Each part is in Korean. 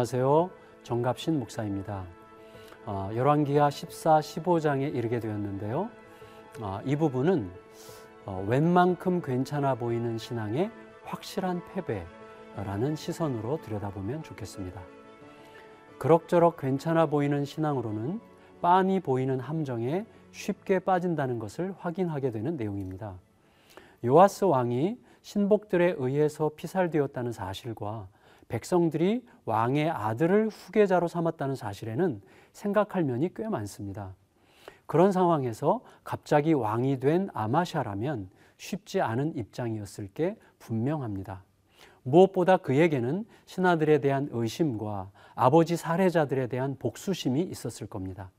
안녕하세요. 정갑신 목사입니다. 어, 열왕기하 14, 15장에 이르게 되었는데요. 어, 이 부분은 어, 웬만큼 괜찮아 보이는 신앙의 확실한 패배라는 시선으로 들여다보면 좋겠습니다. 그럭저럭 괜찮아 보이는 신앙으로는 빤히 보이는 함정에 쉽게 빠진다는 것을 확인하게 되는 내용입니다. 요아스 왕이 신복들에 의해서 피살되었다는 사실과 백성들이 왕의 아들을 후계자로 삼았다는 사실에는 생각할 면이 꽤 많습니다. 그런 상황에서 갑자기 왕이 된 아마샤라면 쉽지 않은 입장이었을 게 분명합니다. 무엇보다 그에게는 신하들에 대한 의심과 아버지 살해자들에 대한 복수심이 있었을 겁니다.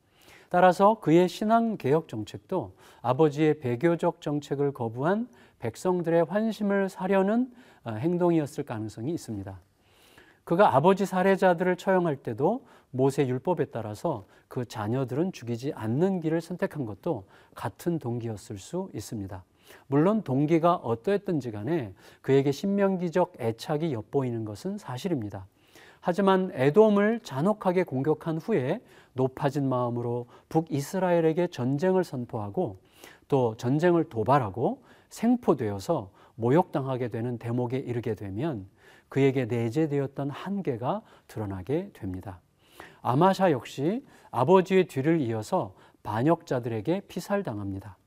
따라서 그의 신앙 개혁 정책도 아버지의 배교적 정책을 거부한 백성들의 환심을 사려는 어, 행동이었을 가능성이 있습니다. 그가 아버지 살해자들을 처형할 때도 모세 율법에 따라서 그 자녀들은 죽이지 않는 길을 선택한 것도 같은 동기였을 수 있습니다. 물론 동기가 어떠했든지 간에 그에게 신명기적 애착이 엿보이는 것은 사실입니다. 하지만 에돔을 잔혹하게 공격한 후에 높아진 마음으로 북이스라엘에게 전쟁을 선포하고 또 전쟁을 도발하고 생포되어서 모욕당하게 되는 대목에 이르게 되면 그에게 내재되었던 한계가 드러나게 됩니다. 아마샤 역시 아버지의 뒤를 이어서 반역자들에게 피살당합니다.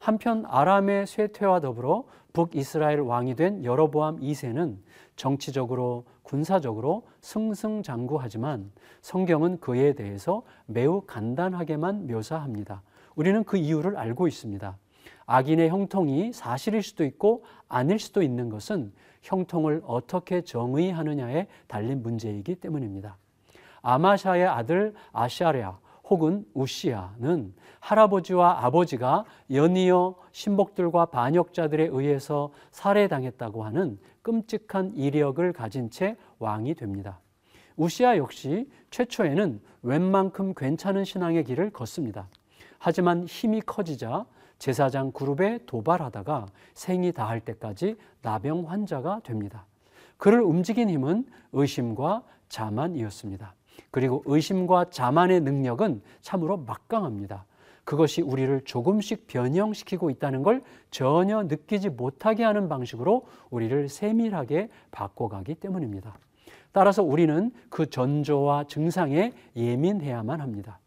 한편 아람의 쇠퇴와 더불어 북이스라엘 왕이 된 여로보암 2세는 정치적으로 군사적으로 승승장구하지만 성경은 그에 대해서 매우 간단하게만 묘사합니다. 우리는 그 이유를 알고 있습니다. 악인의 형통이 사실일 수도 있고 아닐 수도 있는 것은 형통을 어떻게 정의하느냐에 달린 문제이기 때문입니다. 아마샤의 아들 아샤랴 혹은 우시아는 할아버지와 아버지가 연이어 신복들과 반역자들에 의해서 살해당했다고 하는 끔찍한 이력을 가진 채 왕이 됩니다. 우시아 역시 최초에는 웬만큼 괜찮은 신앙의 길을 걷습니다. 하지만 힘이 커지자 제사장 그룹에 도발하다가 생이 다할 때까지 나병 환자가 됩니다. 그를 움직인 힘은 의심과 자만이었습니다. 그리고 의심과 자만의 능력은 참으로 막강합니다. 그것이 우리를 조금씩 변형시키고 있다는 걸 전혀 느끼지 못하게 하는 방식으로 우리를 세밀하게 바꿔가기 때문입니다. 따라서 우리는 그 전조와 증상에 예민해야만 합니다.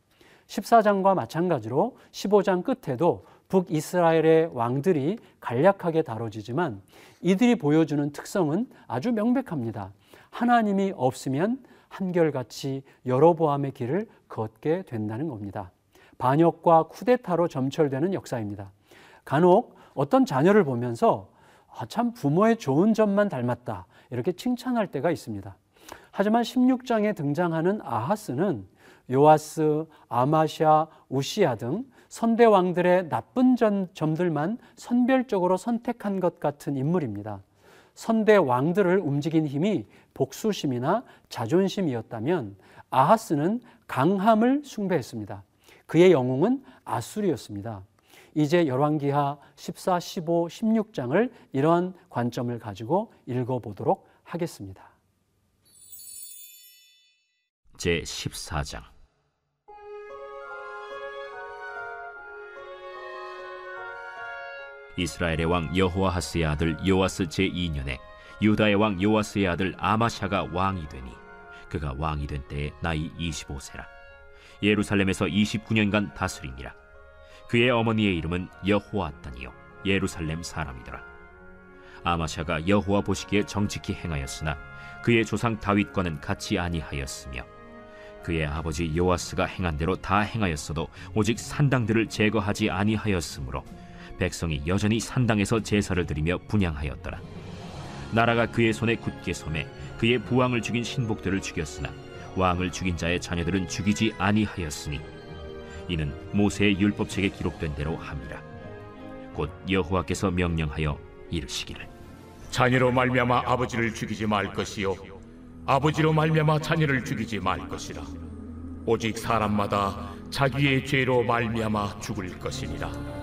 14장과 마찬가지로 15장 끝에도 북이스라엘의 왕들이 간략하게 다뤄지지만 이들이 보여주는 특성은 아주 명백합니다. 하나님이 없으면 한결같이 여로보암의 길을 걷게 된다는 겁니다. 반역과 쿠데타로 점철되는 역사입니다. 간혹 어떤 자녀를 보면서 아, 참 부모의 좋은 점만 닮았다 이렇게 칭찬할 때가 있습니다. 하지만 16장에 등장하는 아하스는 요아스, 아마샤, 우시아 등 선대 왕들의 나쁜 점들만 선별적으로 선택한 것 같은 인물입니다. 선대 왕들을 움직인 힘이 복수심이나 자존심이었다면 아하스는 강함을 숭배했습니다. 그의 영웅은 아수리였습니다. 이제 열왕기하 14, 15, 16장을 이러한 관점을 가지고 읽어보도록 하겠습니다. 제 14장 이스라엘의 왕 여호와하스의 아들 요아스 제2년에 유다의 왕 요아스의 아들 아마샤가 왕이 되니 그가 왕이 된 때에 나이 25세라. 예루살렘에서 29년간 다스리니라. 그의 어머니의 이름은 여호아단이요. 예루살렘 사람이더라. 아마샤가 여호와 보시기에 정직히 행하였으나 그의 조상 다윗과는 같이 아니하였으며 그의 아버지 요아스가 행한 대로 다 행하였어도 오직 산당들을 제거하지 아니하였으므로 백성이 여전히 산당에서 제사를 드리며 분양하였더라. 나라가 그의 손에 굳게 섬에 그의 부왕을 죽인 신복들을 죽였으나 왕을 죽인 자의 자녀들은 죽이지 아니하였으니 이는 모세의 율법책에 기록된 대로 함이라. 곧 여호와께서 명령하여 이르시기를 자녀로 말미암아 아버지를 죽이지 말 것이요 아버지로 말미암아 자녀를 죽이지 말 것이라. 오직 사람마다 자기의 죄로 말미암아 죽을 것이니라.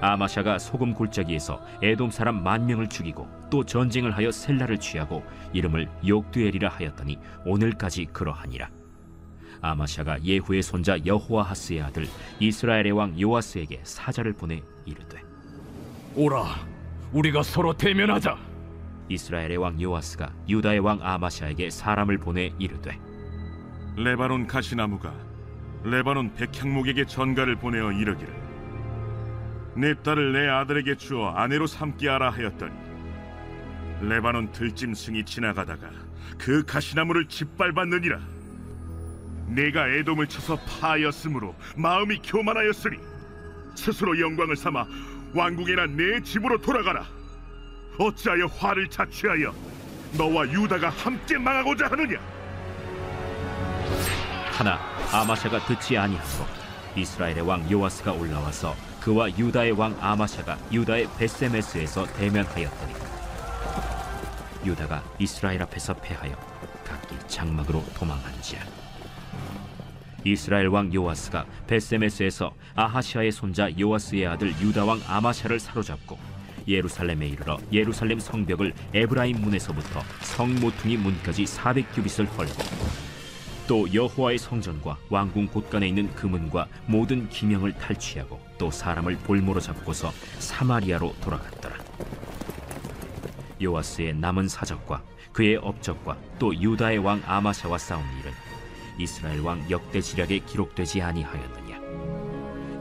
아마샤가 소금 골짜기에서 에돔 사람 만 명을 죽이고 또 전쟁을 하여 셀라를 취하고 이름을 욕두엘이라 하였더니 오늘까지 그러하니라. 아마샤가 예후의 손자 여호아하스의 아들 이스라엘의 왕 요아스에게 사자를 보내 이르되 오라, 우리가 서로 대면하자. 이스라엘의 왕 요아스가 유다의 왕 아마샤에게 사람을 보내 이르되 레바논 가시나무가 레바논 백향목에게 전가를 보내어 이르기를 내 딸을 내 아들에게 주어 아내로 삼게 하라 하였더니 레바논 들짐승이 지나가다가 그 가시나무를 짓밟았느니라. 내가 애돔을 쳐서 파하였으므로 마음이 교만하였으니 스스로 영광을 삼아 왕궁이나 내 집으로 돌아가라. 어찌하여 화를 자취하여 너와 유다가 함께 망하고자 하느냐? 하나 아마샤가 듣지 아니하고 이스라엘의 왕 요아스가 올라와서 그와 유다의 왕 아마샤가 유다의 베세메스에서 대면하였더니 유다가 이스라엘 앞에서 패하여 각기 장막으로 도망한지라. 이스라엘 왕 요아스가 베세메스에서 아하시아의 손자 요아스의 아들 유다 왕 아마샤를 사로잡고 예루살렘에 이르러 예루살렘 성벽을 에브라임 문에서부터 성 모퉁이 문까지 400규빗을 헐고 또 여호와의 성전과 왕궁 곳간에 있는 금은과 모든 기명을 탈취하고 또 사람을 볼모로 잡고서 사마리아로 돌아갔더라. 요아스의 남은 사적과 그의 업적과 또 유다의 왕 아마샤와 싸운 일은 이스라엘 왕 역대 지략에 기록되지 아니하였느냐.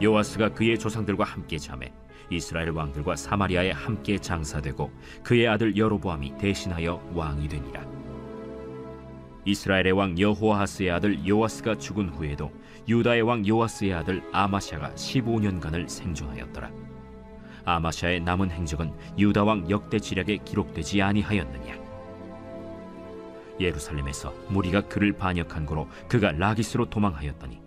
요아스가 그의 조상들과 함께 잠에 이스라엘 왕들과 사마리아에 함께 장사되고 그의 아들 여로보암이 대신하여 왕이 되니라. 이스라엘의 왕 여호아하스의 아들 요아스가 죽은 후에도 유다의 왕 요아스의 아들 아마샤가 15년간을 생존하였더라. 아마샤의 남은 행적은 유다 왕 역대 지략에 기록되지 아니하였느냐. 예루살렘에서 무리가 그를 반역한 고로 그가 라기스로 도망하였더니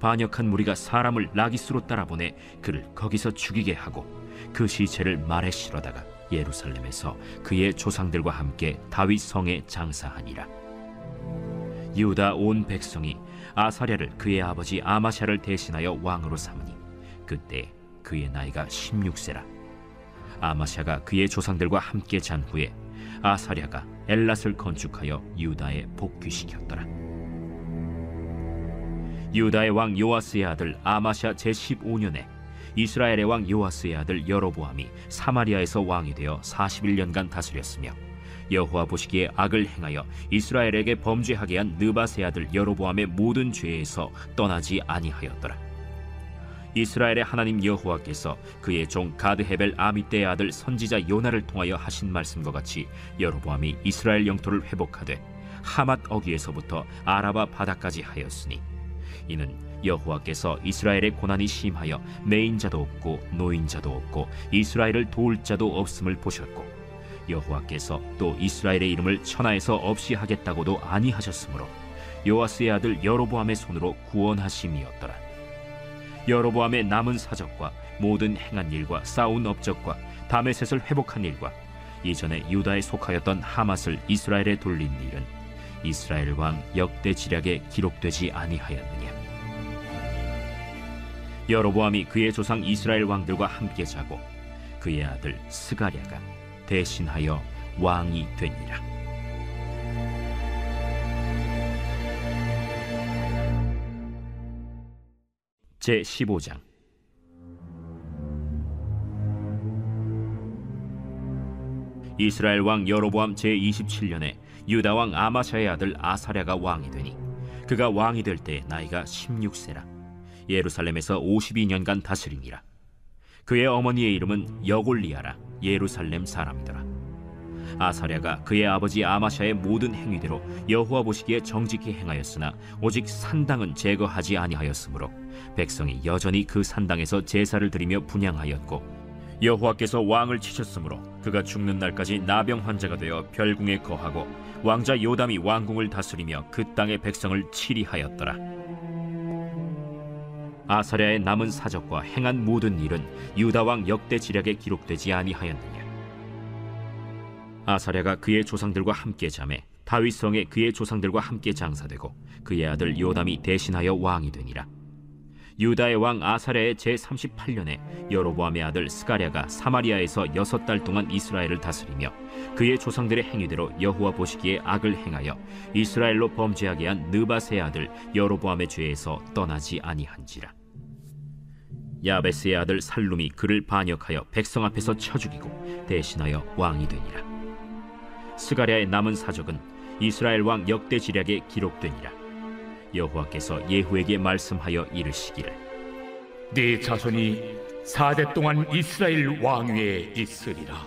반역한 무리가 사람을 라기스로 따라보내 그를 거기서 죽이게 하고 그 시체를 말에 실어다가 예루살렘에서 그의 조상들과 함께 다윗 성에 장사하니라. 유다 온 백성이 아사랴를 그의 아버지 아마샤를 대신하여 왕으로 삼으니 그때 그의 나이가 16세라. 아마샤가 그의 조상들과 함께 잔 후에 아사랴가 엘랏을 건축하여 유다에 복귀시켰더라. 유다의 왕 요아스의 아들 아마샤 제15년에 이스라엘의 왕 요아스의 아들 여로보암이 사마리아에서 왕이 되어 41년간 다스렸으며 여호와 보시기에 악을 행하여 이스라엘에게 범죄하게 한 느바세 아들 여로보암의 모든 죄에서 떠나지 아니하였더라. 이스라엘의 하나님 여호와께서 그의 종 가드헤벨 아미떼의 아들 선지자 요나를 통하여 하신 말씀과 같이 여로보암이 이스라엘 영토를 회복하되 하맛 어귀에서부터 아라바 바다까지 하였으니 이는 여호와께서 이스라엘의 고난이 심하여 매인자도 없고 노인자도 없고 이스라엘을 도울 자도 없음을 보셨고 여호와께서 또 이스라엘의 이름을 천하에서 없이 하겠다고도 아니하셨으므로 요아스의 아들 여로보암의 손으로 구원하심이었더라. 여로보암의 남은 사적과 모든 행한 일과 싸운 업적과 다메셋을 회복한 일과 이전에 유다에 속하였던 하맛을 이스라엘에 돌린 일은 이스라엘 왕 역대 지략에 기록되지 아니하였느냐. 여로보암이 그의 조상 이스라엘 왕들과 함께 자고 그의 아들 스가랴가 대신하여 왕이 되니라. 제 15장. 이스라엘 왕 여로보암 제 27년에 유다 왕 아마샤의 아들 아사랴가 왕이 되니 그가 왕이 될 때 나이가 16세라. 예루살렘에서 52년간 다스리니라. 그의 어머니의 이름은 여골리아라 예루살렘 사람이더라 아사랴가 그의 아버지 아마샤의 모든 행위대로 여호와 보시기에 정직히 행하였으나 오직 산당은 제거하지 아니하였으므로 백성이 여전히 그 산당에서 제사를 드리며 분양하였고 여호와께서 왕을 치셨으므로 그가 죽는 날까지 나병 환자가 되어 별궁에 거하고 왕자 요담이 왕궁을 다스리며 그 땅의 백성을 치리하였더라. 아사랴의 남은 사적과 행한 모든 일은 유다 왕 역대 지략에 기록되지 아니하였느냐. 아사랴가 그의 조상들과 함께 잠에 다윗 성에 그의 조상들과 함께 장사되고 그의 아들 요담이 대신하여 왕이 되니라. 유다의 왕 아사랴의 제 38년에 여로보암의 아들 스가랴가 사마리아에서 여섯 달 동안 이스라엘을 다스리며 그의 조상들의 행위대로 여호와 보시기에 악을 행하여 이스라엘로 범죄하게 한 느바세의 아들 여로보암의 죄에서 떠나지 아니한지라 야베스의 아들 살룸이 그를 반역하여 백성 앞에서 쳐 죽이고 대신하여 왕이 되니라 스가랴의 남은 사적은 이스라엘 왕 역대 지략에 기록되니라 여호와께서 예후에게 말씀하여 이르시기를 네 자손이 사대 동안 이스라엘 왕위에 있으리라.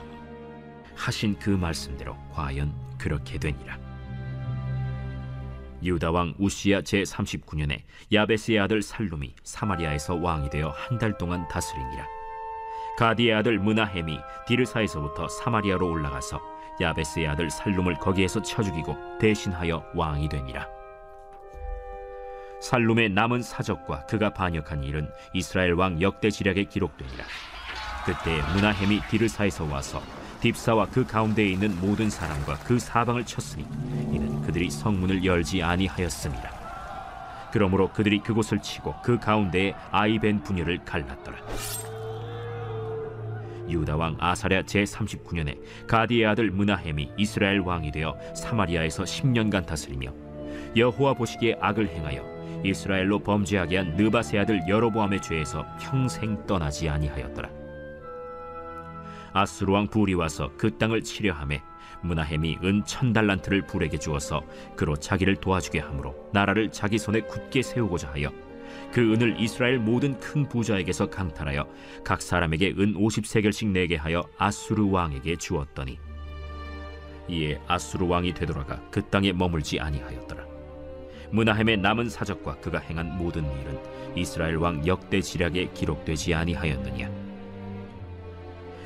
하신 그 말씀대로 과연 그렇게 되니라. 유다 왕 우시야 제 39년에 야베스의 아들 살룸이 사마리아에서 왕이 되어 한 달 동안 다스리니라. 가디의 아들 문하햄이 디르사에서부터 사마리아로 올라가서 야베스의 아들 살룸을 거기에서 쳐 죽이고 대신하여 왕이 되니라. 살룸의 남은 사적과 그가 반역한 일은 이스라엘 왕 역대 지략에 기록되니라. 그때 문하햄이 디르사에서 와서 딥사와 그 가운데에 있는 모든 사람과 그 사방을 쳤으니 이는 그들이 성문을 열지 아니하였습니다. 그러므로 그들이 그곳을 치고 그 가운데에 아이벤 분열을 갈랐더라. 유다 왕 아사랴 제 39년에 가디의 아들 문하햄이 이스라엘 왕이 되어 사마리아에서 10년간 다스리며 여호와 보시기에 악을 행하여 이스라엘로 범죄하게 한 느바세 아들 여로보암의 죄에서 평생 떠나지 아니하였더라. 아수르 왕 불이 와서 그 땅을 치려함에 문하햄이 은천 달란트를 불에게 주어서 그로 자기를 도와주게 하므로 나라를 자기 손에 굳게 세우고자 하여 그 은을 이스라엘 모든 큰 부자에게서 강탈하여 각 사람에게 은 50세겔씩 내게 하여 아수르 왕에게 주었더니 이에 아수르 왕이 되돌아가 그 땅에 머물지 아니하였더라. 문하햄의 남은 사적과 그가 행한 모든 일은 이스라엘 왕 역대 지략에 기록되지 아니하였느냐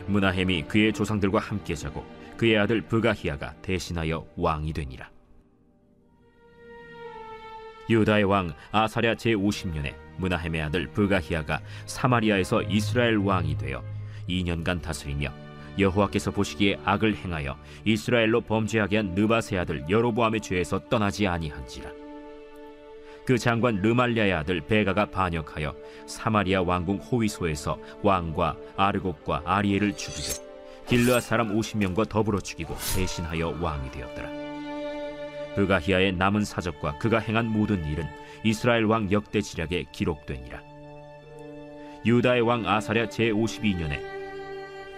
문하햄이 그의 조상들과 함께 자고 그의 아들 브가히아가 대신하여 왕이 되니라. 유다의 왕 아사랴 제50년에 문하햄의 아들 브가히아가 사마리아에서 이스라엘 왕이 되어 2년간 다스리며 여호와께서 보시기에 악을 행하여 이스라엘로 범죄하게 한 느바세 아들 여로보암의 죄에서 떠나지 아니한지라 그 장관 르말랴의 아들 베가가 반역하여 사마리아 왕궁 호위소에서 왕과 아르곡과 아리엘을 죽이고 길르아 사람 50명과 더불어 죽이고 대신하여 왕이 되었더라. 브가히아의 남은 사적과 그가 행한 모든 일은 이스라엘 왕 역대 지략에 기록되니라. 유다의 왕 아사랴 제 52년에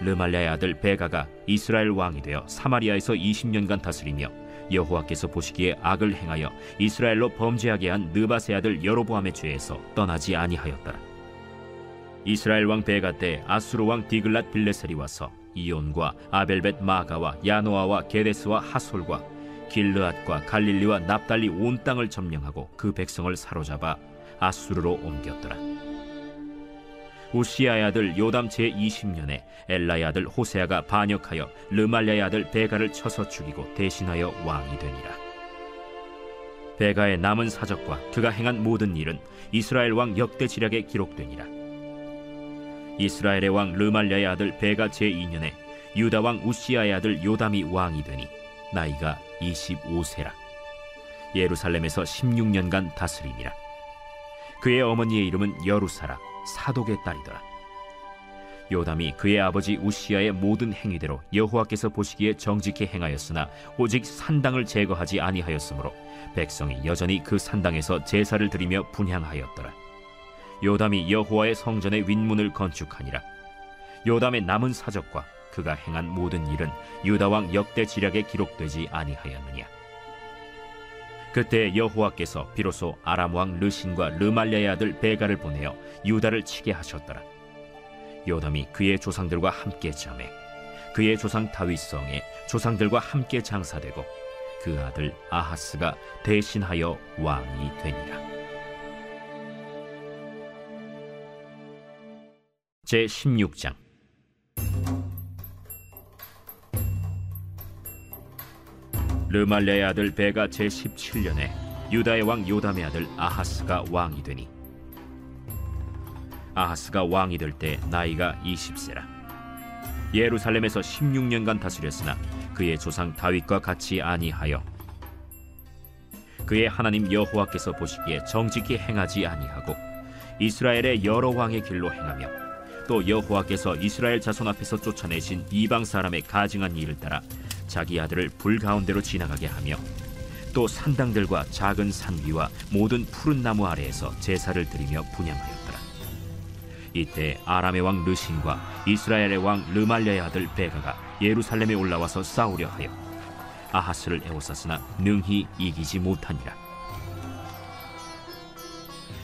르말랴의 아들 베가가 이스라엘 왕이 되어 사마리아에서 20년간 다스리며 여호와께서 보시기에 악을 행하여 이스라엘로 범죄하게 한 느바세 아들 여로보암의 죄에서 떠나지 아니하였더라. 이스라엘 왕 베가 때 아수르 왕 디글랏 빌레셀이 와서 이온과 아벨벳 마가와 야노아와 게데스와 하솔과 길르앗과 갈릴리와 납달리 온 땅을 점령하고 그 백성을 사로잡아 아수르로 옮겼더라. 우시아의 아들 요담 제20년에 엘라의 아들 호세아가 반역하여 르말랴의 아들 베가를 쳐서 죽이고 대신하여 왕이 되니라. 베가의 남은 사적과 그가 행한 모든 일은 이스라엘 왕 역대 지략에 기록되니라. 이스라엘의 왕 르말랴의 아들 베가 제2년에 유다 왕 우시아의 아들 요담이 왕이 되니 나이가 25세라. 예루살렘에서 16년간 다스리니라. 그의 어머니의 이름은 여루사라. 사독의 딸이더라. 요담이 그의 아버지 우시아의 모든 행위대로 여호와께서 보시기에 정직히 행하였으나 오직 산당을 제거하지 아니하였으므로 백성이 여전히 그 산당에서 제사를 드리며 분향하였더라. 요담이 여호와의 성전의 윗문을 건축하니라. 요담의 남은 사적과 그가 행한 모든 일은 유다 왕 역대 지략에 기록되지 아니하였느냐. 그때 여호와께서 비로소 아람 왕 르신과 르말랴의 아들 베가를 보내어 유다를 치게 하셨더라. 요담이 그의 조상들과 함께 잠에 그의 조상 다윗 성에 조상들과 함께 장사되고 그 아들 아하스가 대신하여 왕이 되니라. 제 16장 르말레의 아들 베가 제 17년에 유다의 왕 요담의 아들 아하스가 왕이 되니 아하스가 왕이 될 때 나이가 20세라. 예루살렘에서 16년간 다스렸으나 그의 조상 다윗과 같이 아니하여 그의 하나님 여호와께서 보시기에 정직히 행하지 아니하고 이스라엘의 여러 왕의 길로 행하며 또 여호와께서 이스라엘 자손 앞에서 쫓아내신 이방 사람의 가증한 일을 따라 자기 아들을 불 가운데로 지나가게 하며 또 산당들과 작은 산 위와 모든 푸른 나무 아래에서 제사를 드리며 분양하였더라. 이때 아람의 왕 르신과 이스라엘의 왕 르말랴의 아들 베가가 예루살렘에 올라와서 싸우려 하여 아하스를 에워쌌으나 능히 이기지 못하니라.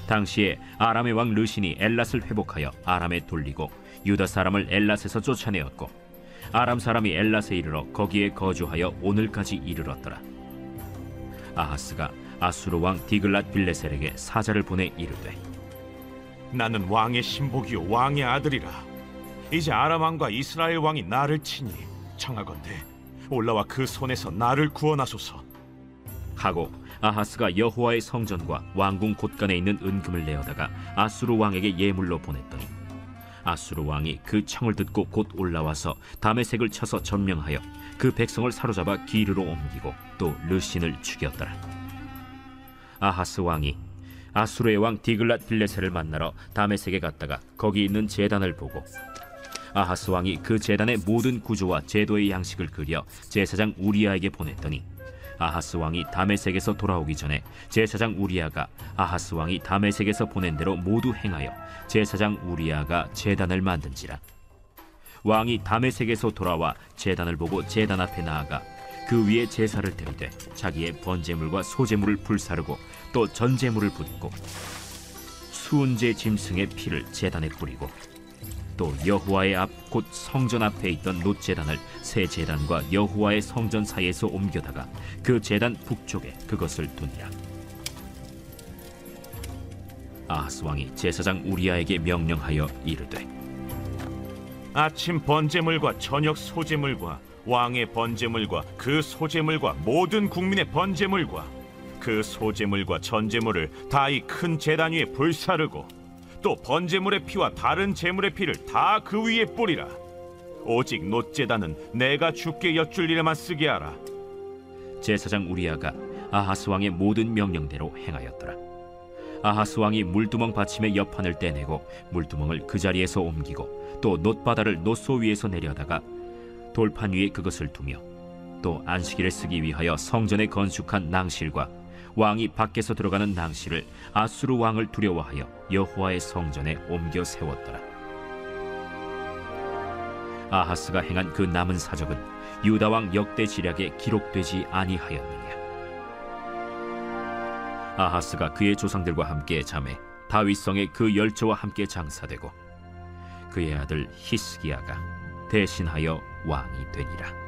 당시에 아람의 왕 르신이 엘랏을 회복하여 아람에 돌리고 유다 사람을 엘랏에서 쫓아내었고 아람 사람이 엘랏에 이르러 거기에 거주하여 오늘까지 이르렀더라. 아하스가 아수르 왕 디글랏 빌레셀에게 사자를 보내 이르되 나는 왕의 신복이요 왕의 아들이라. 이제 아람 왕과 이스라엘 왕이 나를 치니 청하건대 올라와 그 손에서 나를 구원하소서. 하고 아하스가 여호와의 성전과 왕궁 곳간에 있는 은금을 내어다가 아수르 왕에게 예물로 보냈더니 아수르 왕이 그 청을 듣고 곧 올라와서 다메색을 쳐서 전명하여 그 백성을 사로잡아 기르로 옮기고 또 르신을 죽였더라. 아하스 왕이 앗수르의 왕 디글랏 빌레셀을 만나러 다메섹에 갔다가 거기 있는 제단을 보고 아하스 왕이 그 제단의 모든 구조와 제도의 양식을 그려 제사장 우리아에게 보냈더니 아하스 왕이 다메섹에서 돌아오기 전에 제사장 우리아가 아하스 왕이 다메섹에서 보낸 대로 모두 행하여 제사장 우리아가 제단을 만든지라. 왕이 다메섹에서 돌아와 제단을 보고 제단 앞에 나아가 그 위에 제사를 드리되 자기의 번제물과 소제물을 불사르고 또 전제물을 붓고 수은제 짐승의 피를 제단에 뿌리고 또 여호와의 앞 곧 성전 앞에 있던 놋 제단을 새 제단과 여호와의 성전 사이에서 옮겨다가 그 제단 북쪽에 그것을 두니라. 아하스 왕이 제사장 우리아에게 명령하여 이르되 아침 번제물과 저녁 소제물과 왕의 번제물과 그 소제물과 모든 국민의 번제물과 그 소제물과 전제물을 다 이 큰 제단 위에 불사르고 또 번제물의 피와 다른 제물의 피를 다 그 위에 뿌리라. 오직 놋제단은 내가 주께 여쭐 일에만 쓰게 하라. 제사장 우리아가 아하스 왕의 모든 명령대로 행하였더라. 아하스 왕이 물두멍 받침의 옆판을 떼내고 물두멍을 그 자리에서 옮기고 또 놋바다를 놋소 위에서 내려다가 돌판 위에 그것을 두며 또 안식일에 쓰기 위하여 성전에 건축한 낭실과 왕이 밖에서 들어가는 낭실을 아수르 왕을 두려워하여 여호와의 성전에 옮겨 세웠더라. 아하스가 행한 그 남은 사적은 유다 왕 역대 지략에 기록되지 아니하였느냐. 아하스가 그의 조상들과 함께 잠에 다윗성의 그 열조와 함께 장사되고 그의 아들 히스기야가 대신하여 왕이 되니라.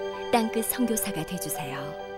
땅끝 선교사가 되주세요.